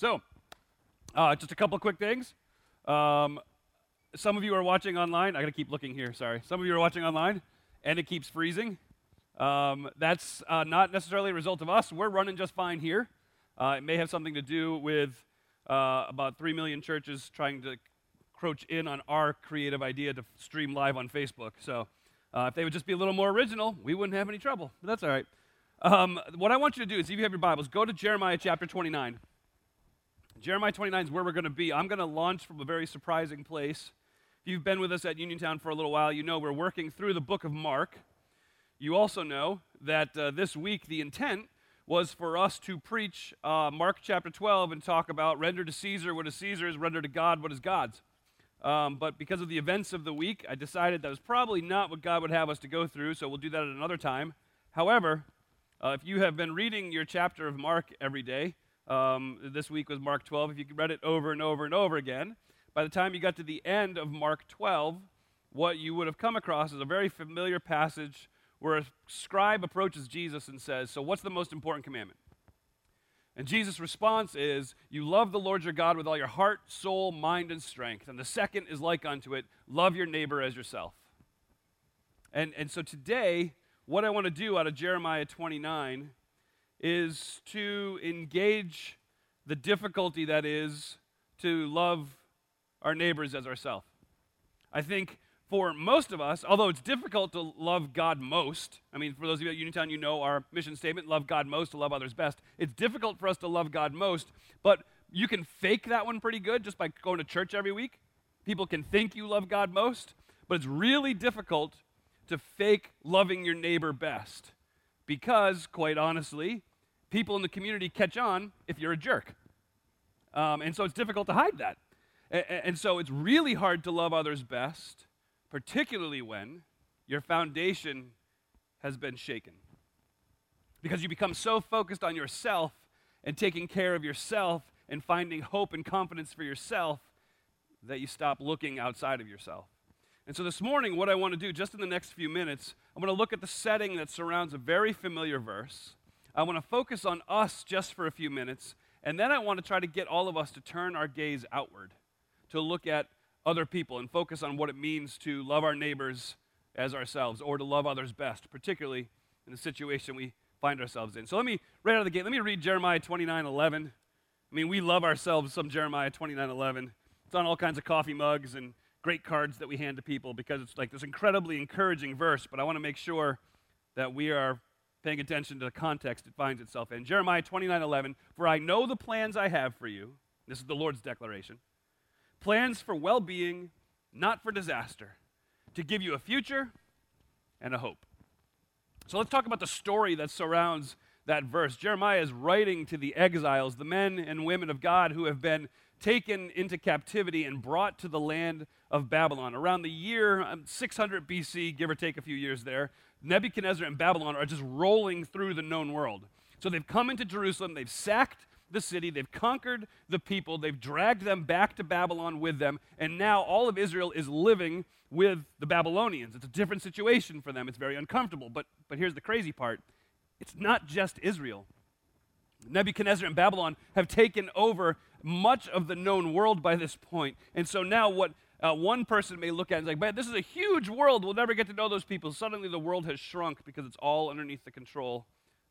So, uh, just a couple quick things. Um, some of you are watching online. I got to keep looking here, sorry. Some of you are watching online, and it keeps freezing. Um, that's uh, not necessarily a result of us. We're running just fine here. Uh, it may have something to do with uh, about 3 million churches trying to crouch in on our creative idea to stream live on Facebook. So, uh, if they would just be a little more original, we wouldn't have any trouble. But that's all right. Um, what I want you to do is, if you have your Bibles, go to Jeremiah chapter 29. Jeremiah 29 is where we're going to be. I'm going to launch from a very surprising place. If you've been with us at Uniontown for a little while, you know we're working through the book of Mark. You also know that uh, this week the intent was for us to preach uh, Mark chapter 12 and talk about render to Caesar what is Caesar's, render to God what is God's. Um, but because of the events of the week, I decided that was probably not what God would have us to go through, so we'll do that at another time. However, uh, if you have been reading your chapter of Mark every day, um, this week was Mark 12, if you read it over and over and over again, by the time you got to the end of Mark 12, what you would have come across is a very familiar passage where a scribe approaches Jesus and says, So, what's the most important commandment? And Jesus' response is, You love the Lord your God with all your heart, soul, mind, and strength. And the second is like unto it, love your neighbor as yourself. And, and so today, what I want to do out of Jeremiah 29 is to engage the difficulty that is to love our neighbors as ourselves. I think for most of us, although it's difficult to love God most, I mean, for those of you at Uniontown, you know our mission statement love God most, to love others best. It's difficult for us to love God most, but you can fake that one pretty good just by going to church every week. People can think you love God most, but it's really difficult to fake loving your neighbor best because, quite honestly, people in the community catch on if you're a jerk. Um, and so it's difficult to hide that. And, and so it's really hard to love others best, particularly when your foundation has been shaken. Because you become so focused on yourself and taking care of yourself and finding hope and confidence for yourself that you stop looking outside of yourself. And so this morning, what I want to do, just in the next few minutes, I'm going to look at the setting that surrounds a very familiar verse. I want to focus on us just for a few minutes, and then I want to try to get all of us to turn our gaze outward, to look at other people and focus on what it means to love our neighbors as ourselves or to love others best, particularly in the situation we find ourselves in. So let me, right out of the gate, let me read Jeremiah 29 11. I mean, we love ourselves some Jeremiah 29 11. It's on all kinds of coffee mugs and great cards that we hand to people because it's like this incredibly encouraging verse, but I want to make sure that we are paying attention to the context it finds itself in. Jeremiah 29 11, for I know the plans I have for you. This is the Lord's declaration. Plans for well being, not for disaster, to give you a future and a hope. So let's talk about the story that surrounds that verse. Jeremiah is writing to the exiles, the men and women of God who have been taken into captivity and brought to the land of Babylon. Around the year um, 600 BC, give or take a few years there, Nebuchadnezzar and Babylon are just rolling through the known world. So they've come into Jerusalem, they've sacked the city, they've conquered the people, they've dragged them back to Babylon with them, and now all of Israel is living with the Babylonians. It's a different situation for them. It's very uncomfortable. But, but here's the crazy part it's not just Israel. Nebuchadnezzar and Babylon have taken over much of the known world by this point. And so now, what uh, one person may look at it and say, man, this is a huge world. We'll never get to know those people. Suddenly, the world has shrunk because it's all underneath the control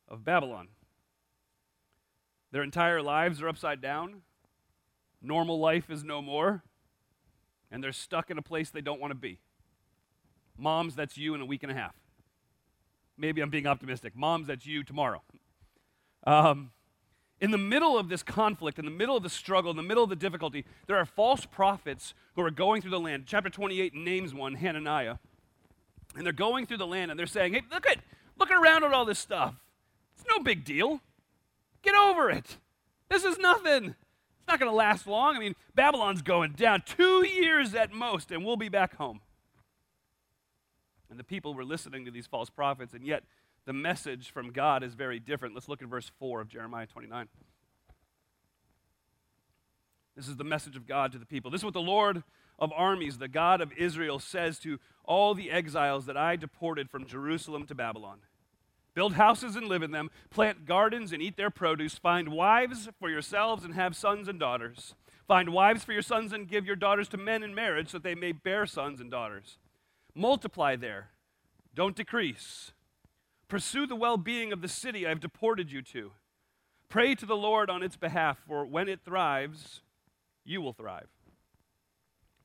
of Babylon. Their entire lives are upside down. Normal life is no more. And they're stuck in a place they don't want to be. Moms, that's you in a week and a half. Maybe I'm being optimistic. Moms, that's you tomorrow. Um, in the middle of this conflict, in the middle of the struggle, in the middle of the difficulty, there are false prophets who are going through the land. Chapter 28 names one, Hananiah. And they're going through the land and they're saying, hey, look at, look around at all this stuff. It's no big deal. Get over it. This is nothing. It's not going to last long. I mean, Babylon's going down two years at most, and we'll be back home. And the people were listening to these false prophets, and yet the message from God is very different. Let's look at verse 4 of Jeremiah 29. This is the message of God to the people. This is what the Lord of armies, the God of Israel, says to all the exiles that I deported from Jerusalem to Babylon Build houses and live in them, plant gardens and eat their produce, find wives for yourselves and have sons and daughters. Find wives for your sons and give your daughters to men in marriage so that they may bear sons and daughters. Multiply there, don't decrease. Pursue the well being of the city I've deported you to. Pray to the Lord on its behalf, for when it thrives, you will thrive.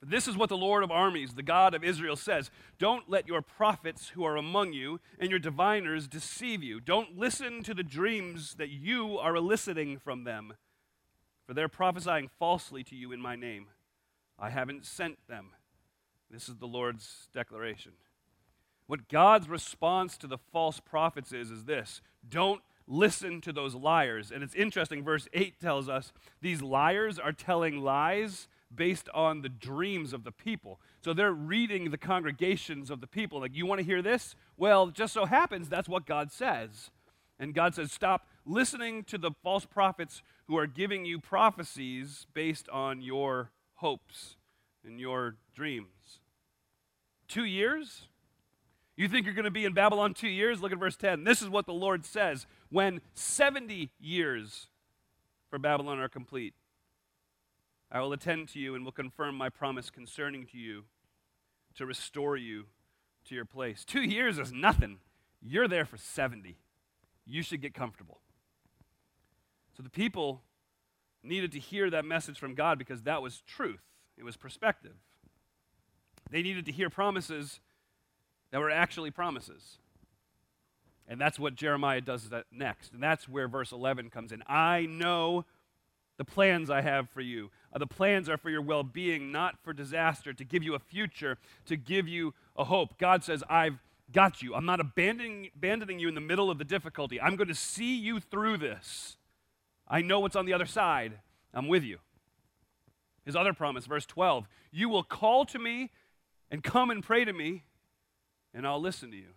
This is what the Lord of armies, the God of Israel, says Don't let your prophets who are among you and your diviners deceive you. Don't listen to the dreams that you are eliciting from them for they're prophesying falsely to you in my name. I haven't sent them. This is the Lord's declaration. What God's response to the false prophets is, is this don't listen to those liars. And it's interesting, verse 8 tells us these liars are telling lies based on the dreams of the people. So they're reading the congregations of the people. Like, you want to hear this? Well, just so happens that's what God says. And God says, stop listening to the false prophets who are giving you prophecies based on your hopes and your dreams. Two years? You think you're going to be in Babylon two years? Look at verse 10. This is what the Lord says when 70 years for Babylon are complete. I will attend to you and will confirm my promise concerning to you to restore you to your place. Two years is nothing. You're there for 70. You should get comfortable. So the people needed to hear that message from God because that was truth, it was perspective. They needed to hear promises that were actually promises. And that's what Jeremiah does next. And that's where verse 11 comes in. I know the plans I have for you. Uh, the plans are for your well being, not for disaster, to give you a future, to give you a hope. God says, I've got you. I'm not abandoning, abandoning you in the middle of the difficulty. I'm going to see you through this. I know what's on the other side. I'm with you. His other promise, verse 12 You will call to me and come and pray to me, and I'll listen to you.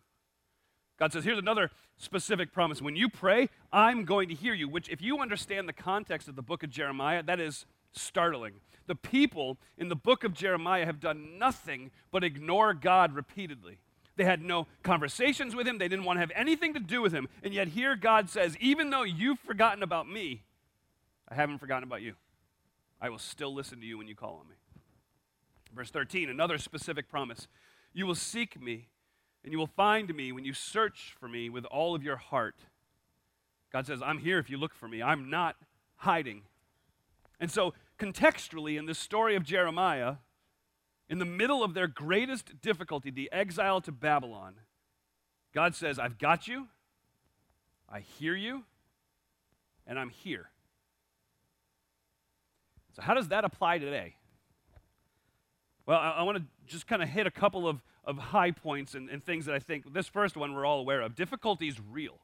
God says, here's another specific promise. When you pray, I'm going to hear you, which, if you understand the context of the book of Jeremiah, that is startling. The people in the book of Jeremiah have done nothing but ignore God repeatedly. They had no conversations with him. They didn't want to have anything to do with him. And yet, here God says, even though you've forgotten about me, I haven't forgotten about you. I will still listen to you when you call on me. Verse 13, another specific promise. You will seek me, and you will find me when you search for me with all of your heart. God says, I'm here if you look for me. I'm not hiding. And so, contextually, in this story of Jeremiah, in the middle of their greatest difficulty, the exile to Babylon, God says, I've got you, I hear you, and I'm here. So, how does that apply today? Well, I, I want to just kind of hit a couple of, of high points and, and things that I think this first one we're all aware of. Difficulty is real.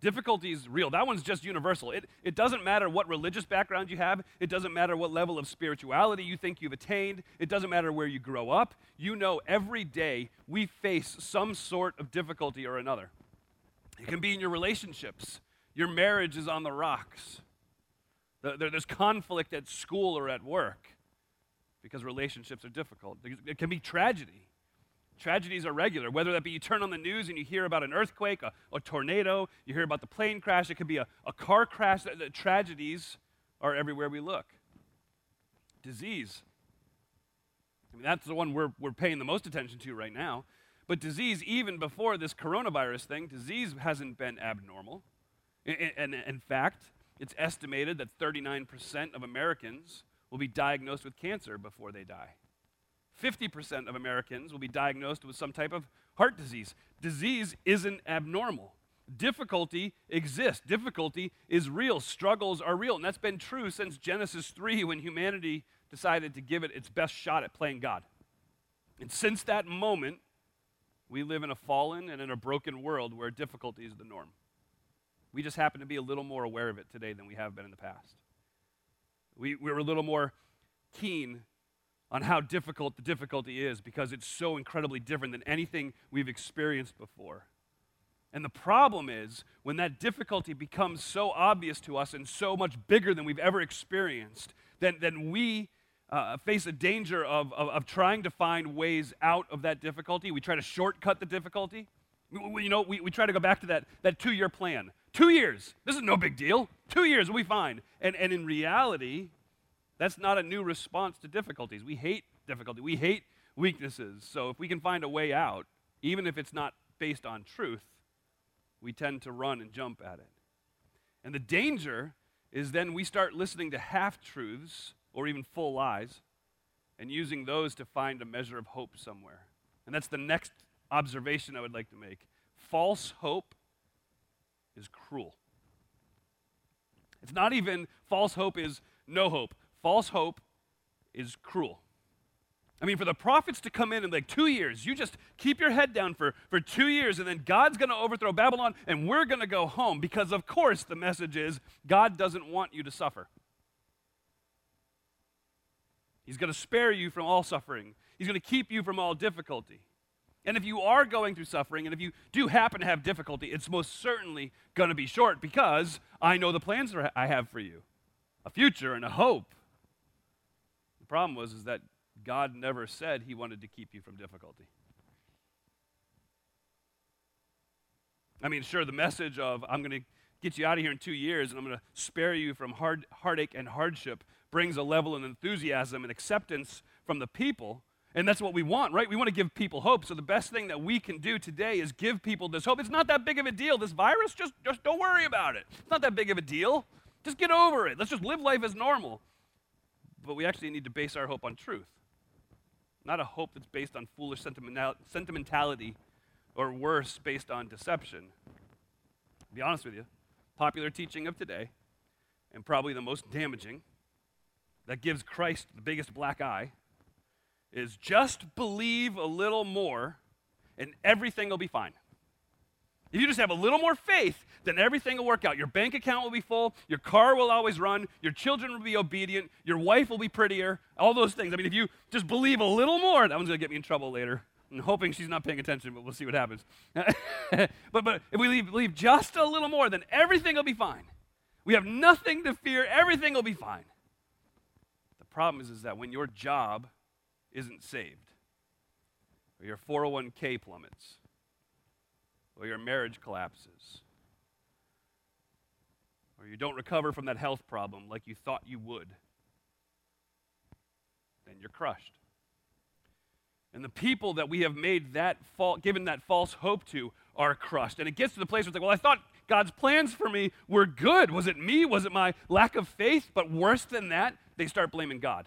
Difficulty is real. That one's just universal. It, it doesn't matter what religious background you have, it doesn't matter what level of spirituality you think you've attained, it doesn't matter where you grow up. You know, every day we face some sort of difficulty or another. It can be in your relationships, your marriage is on the rocks, there's conflict at school or at work because relationships are difficult. It can be tragedy. Tragedies are regular, whether that be you turn on the news and you hear about an earthquake, a, a tornado, you hear about the plane crash, it could be a, a car crash. The, the tragedies are everywhere we look. Disease. I mean, that's the one we're, we're paying the most attention to right now. But disease, even before this coronavirus thing, disease hasn't been abnormal. And in, in fact, it's estimated that 39% of Americans will be diagnosed with cancer before they die. 50% of Americans will be diagnosed with some type of heart disease. Disease isn't abnormal. Difficulty exists. Difficulty is real. Struggles are real. And that's been true since Genesis 3 when humanity decided to give it its best shot at playing God. And since that moment, we live in a fallen and in a broken world where difficulty is the norm. We just happen to be a little more aware of it today than we have been in the past. We, we're a little more keen on how difficult the difficulty is because it's so incredibly different than anything we've experienced before. And the problem is when that difficulty becomes so obvious to us and so much bigger than we've ever experienced, then, then we uh, face a danger of, of, of trying to find ways out of that difficulty. We try to shortcut the difficulty. We, you know, we, we try to go back to that, that two year plan. Two years. This is no big deal. Two years be fine. And, and in reality, that's not a new response to difficulties. We hate difficulty, we hate weaknesses. So if we can find a way out, even if it's not based on truth, we tend to run and jump at it. And the danger is then we start listening to half truths or even full lies and using those to find a measure of hope somewhere. And that's the next observation I would like to make. False hope is cruel. It's not even false hope is no hope. False hope is cruel. I mean, for the prophets to come in in like two years, you just keep your head down for, for two years, and then God's going to overthrow Babylon, and we're going to go home. Because, of course, the message is God doesn't want you to suffer. He's going to spare you from all suffering, He's going to keep you from all difficulty. And if you are going through suffering, and if you do happen to have difficulty, it's most certainly going to be short because I know the plans I have for you a future and a hope. Problem was is that God never said he wanted to keep you from difficulty. I mean, sure, the message of I'm going to get you out of here in two years and I'm going to spare you from hard, heartache and hardship brings a level of enthusiasm and acceptance from the people. And that's what we want, right? We want to give people hope. So the best thing that we can do today is give people this hope. It's not that big of a deal. This virus, just, just don't worry about it. It's not that big of a deal. Just get over it. Let's just live life as normal. But we actually need to base our hope on truth not a hope that's based on foolish sentimentality or worse, based on deception. To be honest with you, popular teaching of today, and probably the most damaging, that gives Christ the biggest black eye, is just believe a little more and everything will be fine. If you just have a little more faith, then everything will work out. Your bank account will be full, your car will always run, your children will be obedient, your wife will be prettier, all those things. I mean, if you just believe a little more, that one's going to get me in trouble later. I'm hoping she's not paying attention, but we'll see what happens. but, but if we believe just a little more, then everything will be fine. We have nothing to fear, everything will be fine. The problem is, is that when your job isn't saved, or your 401k plummets, or your marriage collapses, or you don't recover from that health problem like you thought you would, then you're crushed. And the people that we have made that fa- given that false hope to are crushed. And it gets to the place where it's like, well, I thought God's plans for me were good. Was it me? Was it my lack of faith? But worse than that, they start blaming God.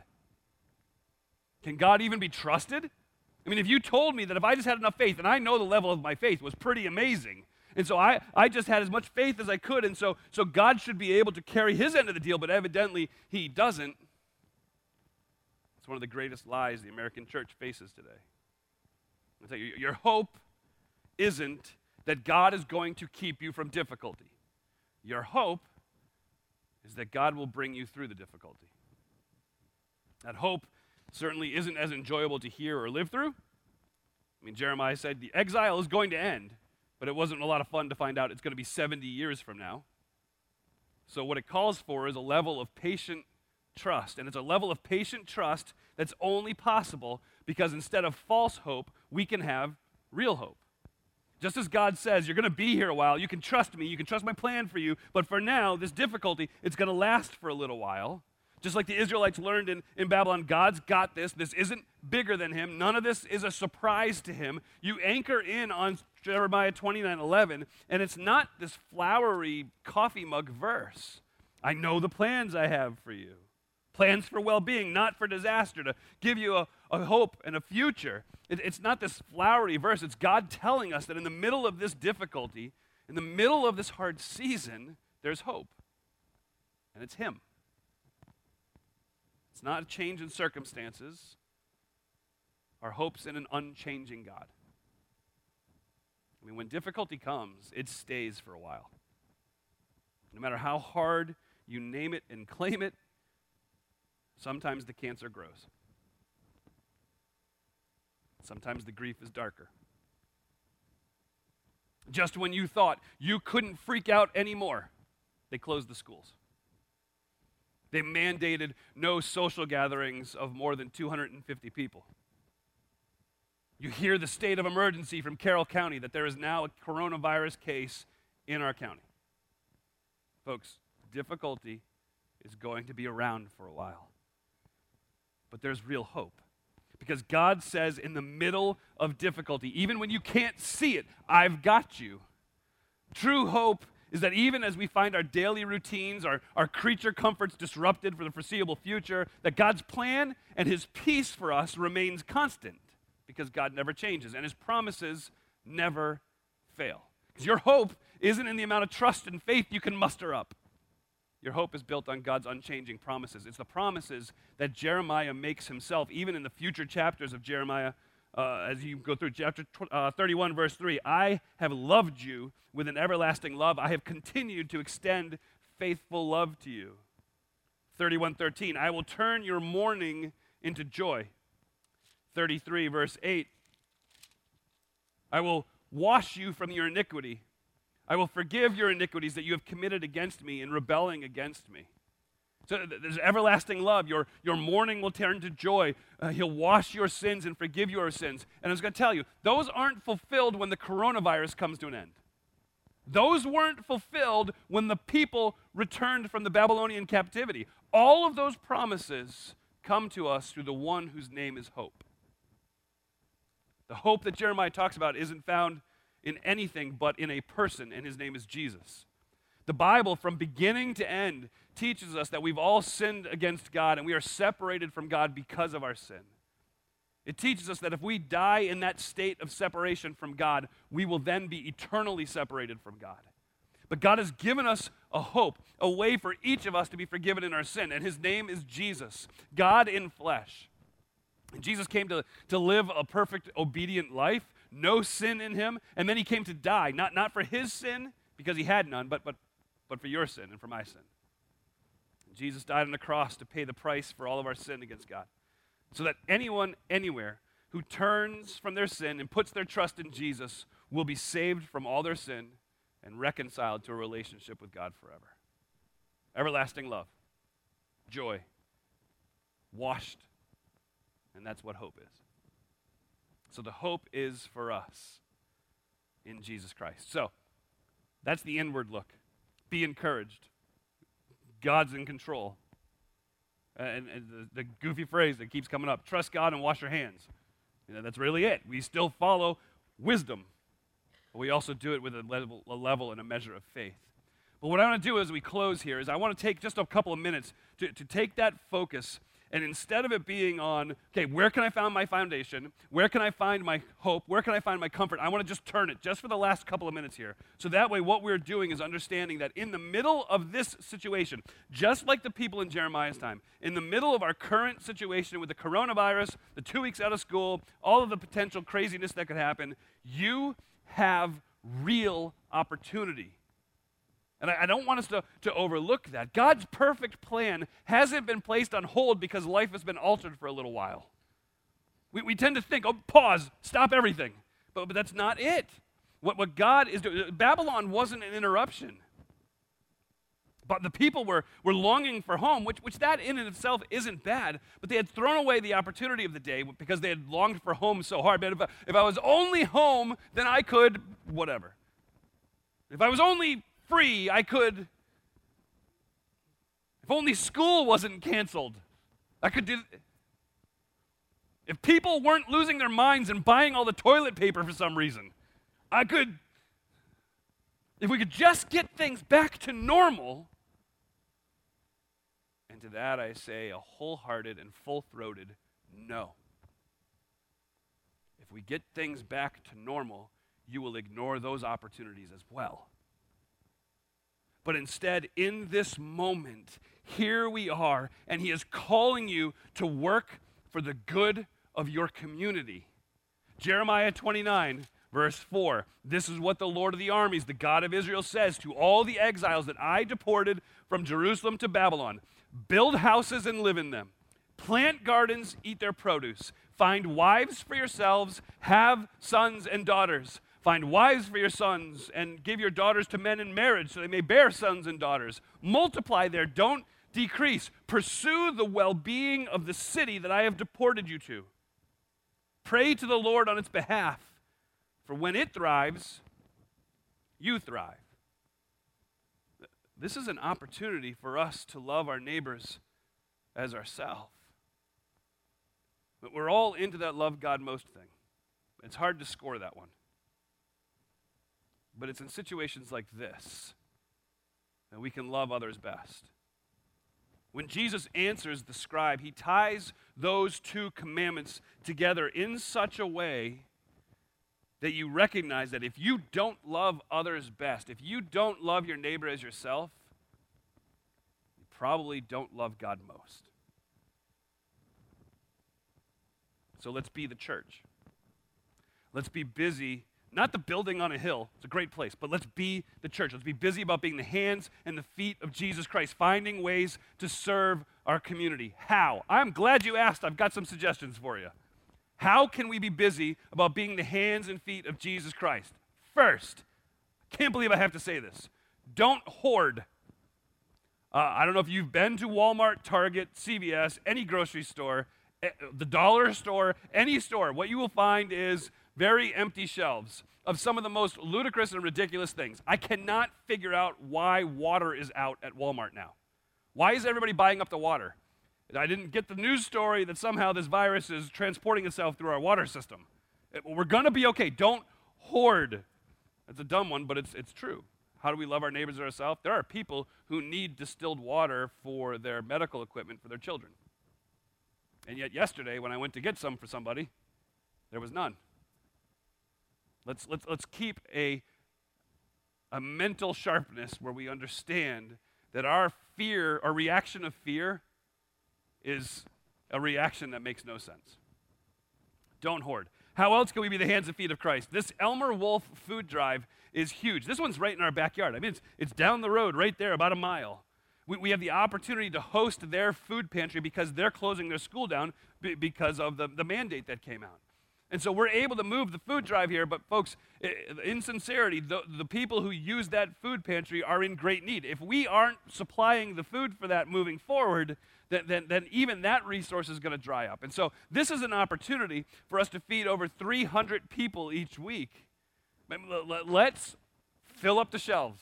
Can God even be trusted? I mean, if you told me that if I just had enough faith, and I know the level of my faith was pretty amazing, and so I, I just had as much faith as I could, and so, so God should be able to carry his end of the deal, but evidently he doesn't. It's one of the greatest lies the American church faces today. You, your hope isn't that God is going to keep you from difficulty. Your hope is that God will bring you through the difficulty. That hope certainly isn't as enjoyable to hear or live through. I mean, Jeremiah said the exile is going to end, but it wasn't a lot of fun to find out it's going to be 70 years from now. So, what it calls for is a level of patient trust. And it's a level of patient trust that's only possible because instead of false hope, we can have real hope. Just as God says, you're going to be here a while, you can trust me, you can trust my plan for you, but for now, this difficulty, it's going to last for a little while. Just like the Israelites learned in, in Babylon, God's got this. This isn't bigger than him. None of this is a surprise to him. You anchor in on Jeremiah 29 11, and it's not this flowery coffee mug verse. I know the plans I have for you plans for well being, not for disaster, to give you a, a hope and a future. It, it's not this flowery verse. It's God telling us that in the middle of this difficulty, in the middle of this hard season, there's hope. And it's Him. It's not a change in circumstances. Our hope's in an unchanging God. I mean, when difficulty comes, it stays for a while. No matter how hard you name it and claim it, sometimes the cancer grows. Sometimes the grief is darker. Just when you thought you couldn't freak out anymore, they closed the schools. They mandated no social gatherings of more than 250 people. You hear the state of emergency from Carroll County that there is now a coronavirus case in our county. Folks, difficulty is going to be around for a while. But there's real hope. Because God says, in the middle of difficulty, even when you can't see it, I've got you. True hope is that even as we find our daily routines, our, our creature comforts disrupted for the foreseeable future, that God's plan and His peace for us remains constant because God never changes and His promises never fail. Because your hope isn't in the amount of trust and faith you can muster up. Your hope is built on God's unchanging promises. It's the promises that Jeremiah makes himself, even in the future chapters of Jeremiah, uh, as you go through chapter tw- uh, 31, verse 3. I have loved you with an everlasting love. I have continued to extend faithful love to you. 31:13 I will turn your mourning into joy. 33 verse 8 I will wash you from your iniquity I will forgive your iniquities that you have committed against me in rebelling against me. So there's everlasting love. Your, your mourning will turn to joy. Uh, he'll wash your sins and forgive your sins. And I was going to tell you, those aren't fulfilled when the coronavirus comes to an end. Those weren't fulfilled when the people returned from the Babylonian captivity. All of those promises come to us through the one whose name is hope. The hope that Jeremiah talks about isn't found in anything but in a person, and his name is Jesus. The Bible, from beginning to end, teaches us that we've all sinned against God and we are separated from God because of our sin. It teaches us that if we die in that state of separation from God, we will then be eternally separated from God. But God has given us a hope, a way for each of us to be forgiven in our sin, and His name is Jesus, God in flesh. And Jesus came to, to live a perfect, obedient life no sin in him, and then he came to die, not, not for his sin, because he had none, but, but, but for your sin and for my sin. Jesus died on the cross to pay the price for all of our sin against God. So that anyone, anywhere, who turns from their sin and puts their trust in Jesus will be saved from all their sin and reconciled to a relationship with God forever. Everlasting love, joy, washed, and that's what hope is. So the hope is for us in Jesus Christ. So that's the inward look. Be encouraged. God's in control. And, and the, the, goofy phrase that keeps coming up trust God and wash your hands. You know, that's really it. We still follow wisdom, but we also do it with a level, a level and a measure of faith. But what I want to do as we close here is I want to take just a couple of minutes to, to take that focus and instead of it being on, okay, where can I find my foundation? Where can I find my hope? Where can I find my comfort? I want to just turn it just for the last couple of minutes here. So that way, what we're doing is understanding that in the middle of this situation, just like the people in Jeremiah's time, in the middle of our current situation with the coronavirus, the two weeks out of school, all of the potential craziness that could happen, you have real opportunity and I, I don't want us to, to overlook that. God's perfect plan hasn't been placed on hold because life has been altered for a little while. We, we tend to think, oh, pause, stop everything. But, but that's not it. What, what God is doing, Babylon wasn't an interruption. But the people were, were longing for home, which, which that in and itself isn't bad. But they had thrown away the opportunity of the day because they had longed for home so hard. But if I, if I was only home, then I could, whatever. If I was only free, I could. If only school wasn't canceled, I could do. If people weren't losing their minds and buying all the toilet paper for some reason, I could. If we could just get things back to normal, and to that I say a wholehearted and full throated no. If we get things back to normal, you will ignore those opportunities as well. But instead, in this moment, here we are, and He is calling you to work for the good of your community. Jeremiah 29, verse 4 This is what the Lord of the armies, the God of Israel, says to all the exiles that I deported from Jerusalem to Babylon. Build houses and live in them, plant gardens, eat their produce, find wives for yourselves, have sons and daughters Find wives for your sons and give your daughters to men in marriage so they may bear sons and daughters. Multiply there, don't decrease. Pursue the well being of the city that I have deported you to. Pray to the Lord on its behalf, for when it thrives, you thrive. This is an opportunity for us to love our neighbors as ourselves. But we're all into that love God most thing. It's hard to score that one. But it's in situations like this that we can love others best. When Jesus answers the scribe, he ties those two commandments together in such a way that you recognize that if you don't love others best, if you don't love your neighbor as yourself, you probably don't love God most. So let's be the church. Let's be busy not the building on a hill, it's a great place, but let's be the church. Let's be busy about being the hands and the feet of Jesus Christ, finding ways to serve our community. How? I'm glad you asked. I've got some suggestions for you. How can we be busy about being the hands and feet of Jesus Christ? First, I can't believe I have to say this don't hoard. Uh, I don't know if you've been to Walmart, Target, CVS, any grocery store, eh, the dollar store, any store. What you will find is very empty shelves of some of the most ludicrous and ridiculous things. I cannot figure out why water is out at Walmart now. Why is everybody buying up the water? I didn't get the news story that somehow this virus is transporting itself through our water system. We're going to be okay. Don't hoard. That's a dumb one, but it's, it's true. How do we love our neighbors and ourselves? There are people who need distilled water for their medical equipment for their children. And yet, yesterday, when I went to get some for somebody, there was none. Let's, let's, let's keep a, a mental sharpness where we understand that our fear, our reaction of fear, is a reaction that makes no sense. Don't hoard. How else can we be the hands and feet of Christ? This Elmer Wolfe food drive is huge. This one's right in our backyard. I mean, it's, it's down the road, right there, about a mile. We, we have the opportunity to host their food pantry because they're closing their school down because of the, the mandate that came out. And so we're able to move the food drive here, but folks, in sincerity, the, the people who use that food pantry are in great need. If we aren't supplying the food for that moving forward, then, then, then even that resource is going to dry up. And so this is an opportunity for us to feed over 300 people each week. Let's fill up the shelves.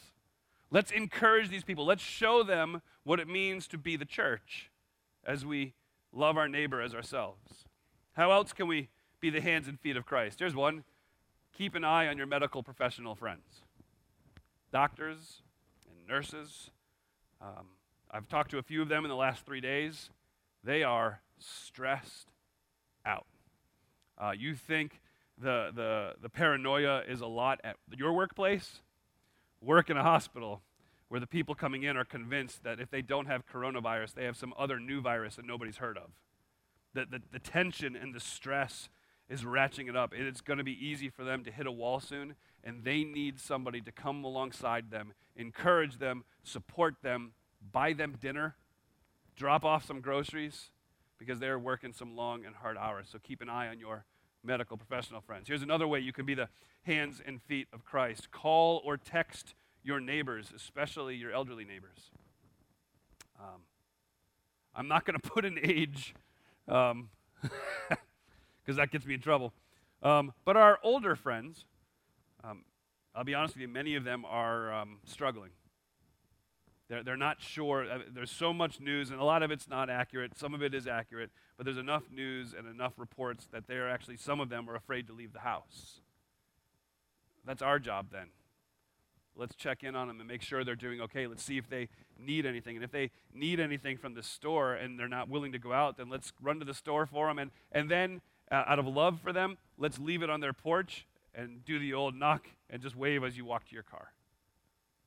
Let's encourage these people. Let's show them what it means to be the church as we love our neighbor as ourselves. How else can we be the hands and feet of Christ. Here's one keep an eye on your medical professional friends, doctors and nurses. Um, I've talked to a few of them in the last three days. They are stressed out. Uh, you think the, the, the paranoia is a lot at your workplace? Work in a hospital where the people coming in are convinced that if they don't have coronavirus, they have some other new virus that nobody's heard of. The, the, the tension and the stress is ratcheting it up. It's going to be easy for them to hit a wall soon, and they need somebody to come alongside them, encourage them, support them, buy them dinner, drop off some groceries, because they're working some long and hard hours. So keep an eye on your medical professional friends. Here's another way you can be the hands and feet of Christ call or text your neighbors, especially your elderly neighbors. Um, I'm not going to put an age. Um, because that gets me in trouble. Um, but our older friends, um, I'll be honest with you, many of them are um, struggling. They're, they're not sure. Uh, there's so much news, and a lot of it's not accurate. Some of it is accurate, but there's enough news and enough reports that they're actually, some of them are afraid to leave the house. That's our job then. Let's check in on them and make sure they're doing okay. Let's see if they need anything. And if they need anything from the store and they're not willing to go out, then let's run to the store for them. And, and then uh, out of love for them, let's leave it on their porch and do the old knock and just wave as you walk to your car.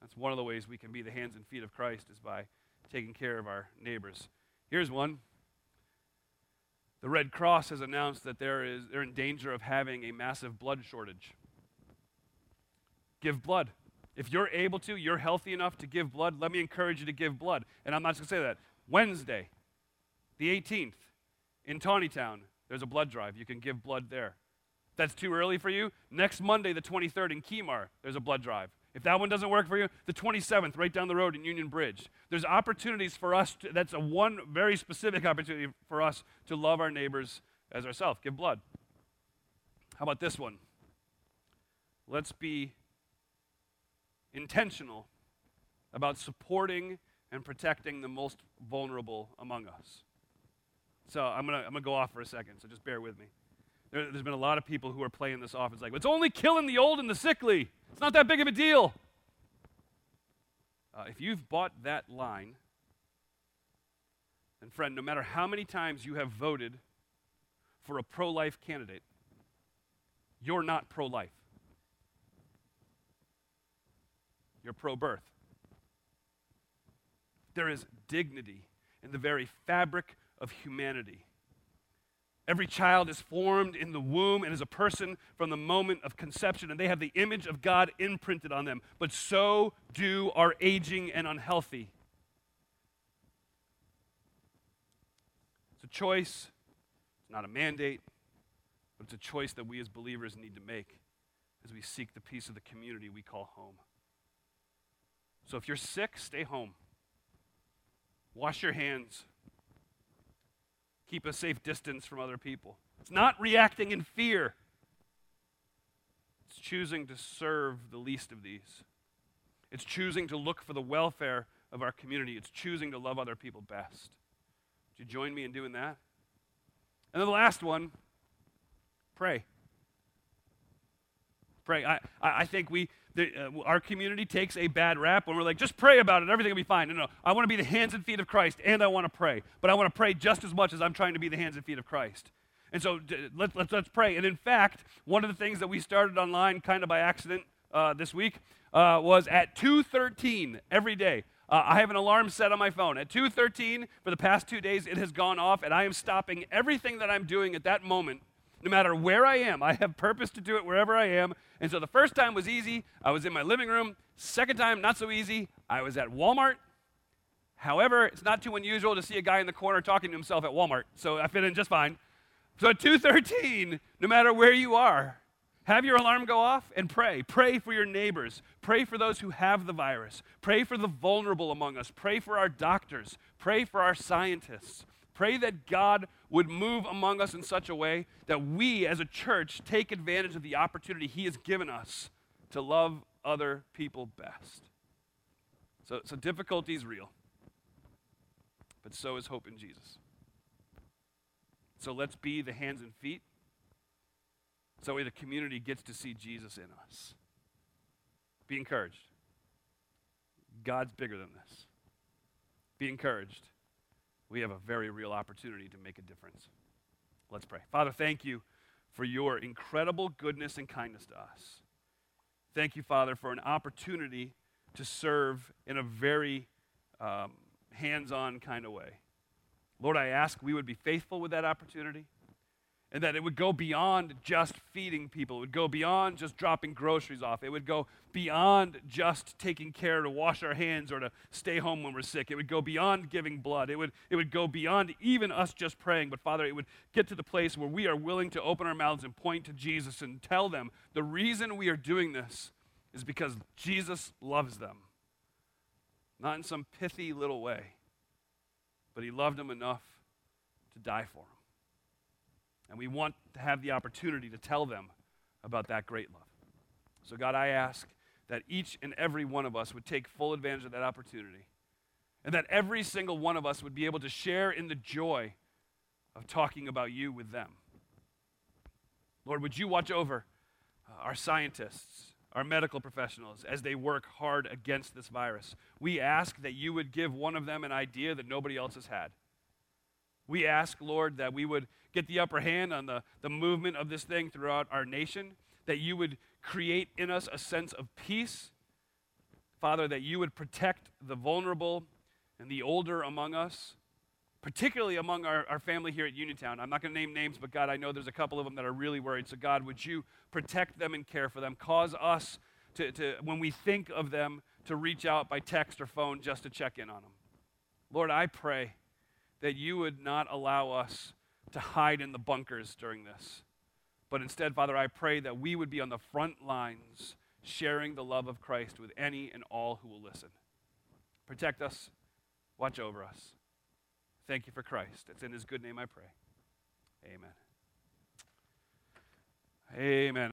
That's one of the ways we can be the hands and feet of Christ is by taking care of our neighbors. Here's one. The Red Cross has announced that there is, they're in danger of having a massive blood shortage. Give blood. If you're able to, you're healthy enough to give blood, let me encourage you to give blood. And I'm not just going to say that. Wednesday, the 18th, in Taneytown, there's a blood drive. You can give blood there. If that's too early for you, next Monday, the 23rd, in Keymar, there's a blood drive. If that one doesn't work for you, the 27th, right down the road in Union Bridge. There's opportunities for us, to, that's a one very specific opportunity for us to love our neighbors as ourselves. Give blood. How about this one? Let's be intentional about supporting and protecting the most vulnerable among us. So I'm going to I'm gonna go off for a second, so just bear with me. There, has been a lot of people who are playing this off. It's like, it's only killing the old and the sickly. It's not that big of a deal. Uh, if you've bought that line, then, friend, no matter how many times you have voted for a pro life candidate, you're not pro life. You're pro birth. There is dignity in the very fabric of humanity. Every child is formed in the womb and is a person from the moment of conception, and they have the image of God imprinted on them. But so do our aging and unhealthy. It's a choice, it's not a mandate, but it's a choice that we as believers need to make as we seek the peace of the community we call home. So if you're sick, stay home. Wash your hands keep a safe distance from other people. It's not reacting in fear, it's choosing to serve the least of these. It's choosing to look for the welfare of our community. It's choosing to love other people best. Would you join me in doing that? And then the last one pray. Pray. I, I think we, the, uh, our community takes a bad rap when we're like, just pray about it, everything will be fine. No, no, I want to be the hands and feet of Christ, and I want to pray. But I want to pray just as much as I'm trying to be the hands and feet of Christ. And so let's, let's, let's pray. And in fact, one of the things that we started online kind of by accident uh, this week uh, was at 2.13 every day. Uh, I have an alarm set on my phone. At 2.13 for the past two days, it has gone off, and I am stopping everything that I'm doing at that moment no matter where I am. I have purpose to do it wherever I am. And so the first time was easy. I was in my living room. Second time, not so easy. I was at Walmart. However, it's not too unusual to see a guy in the corner talking to himself at Walmart. So I fit in just fine. So at 2:13, no matter where you are, have your alarm go off and pray. Pray for your neighbors. Pray for those who have the virus. Pray for the vulnerable among us. Pray for our doctors. Pray for our scientists. Pray that God would move among us in such a way that we as a church take advantage of the opportunity He has given us to love other people best. So, so difficulty is real, but so is hope in Jesus. So let's be the hands and feet so the community gets to see Jesus in us. Be encouraged. God's bigger than this. Be encouraged we have a very real opportunity to make a difference. Let's pray. Father, thank you for your incredible goodness and kindness to us. Thank you, Father, for an opportunity to serve in a very um, hands on kind of way. Lord, I ask we would be faithful with that opportunity and that it would go beyond just feeding people. It would go beyond just dropping groceries off. It would go beyond just taking care to wash our hands or to stay home when we're sick. It would go beyond giving blood. It would, it would go beyond even us just praying. But Father, it would get to the place where we are willing to open our mouths and point to Jesus and tell them the reason we are doing this is because Jesus loves them. Not in some pithy little way, but He loved them enough to die for them. And we want to have the opportunity to tell them about that great love. So, God, I ask that each and every one of us would take full advantage of that opportunity. And that every single one of us would be able to share in the joy of talking about you with them. Lord, would you watch over uh, our scientists, our medical professionals, as they work hard against this virus? We ask that you would give one of them an idea that nobody else has had. We ask, Lord, that we would get the upper hand on the, the movement of this thing throughout our nation, that you would create in us a sense of peace. Father, that you would protect the vulnerable and the older among us, particularly among our, our family here at Uniontown. I'm not going to name names, but God, I know there's a couple of them that are really worried. So, God, would you protect them and care for them? Cause us to, to when we think of them, to reach out by text or phone just to check in on them. Lord, I pray that you would not allow us to hide in the bunkers during this. But instead, Father, I pray that we would be on the front lines sharing the love of Christ with any and all who will listen. Protect us, watch over us. Thank you for Christ. It's in his good name I pray. Amen. Amen.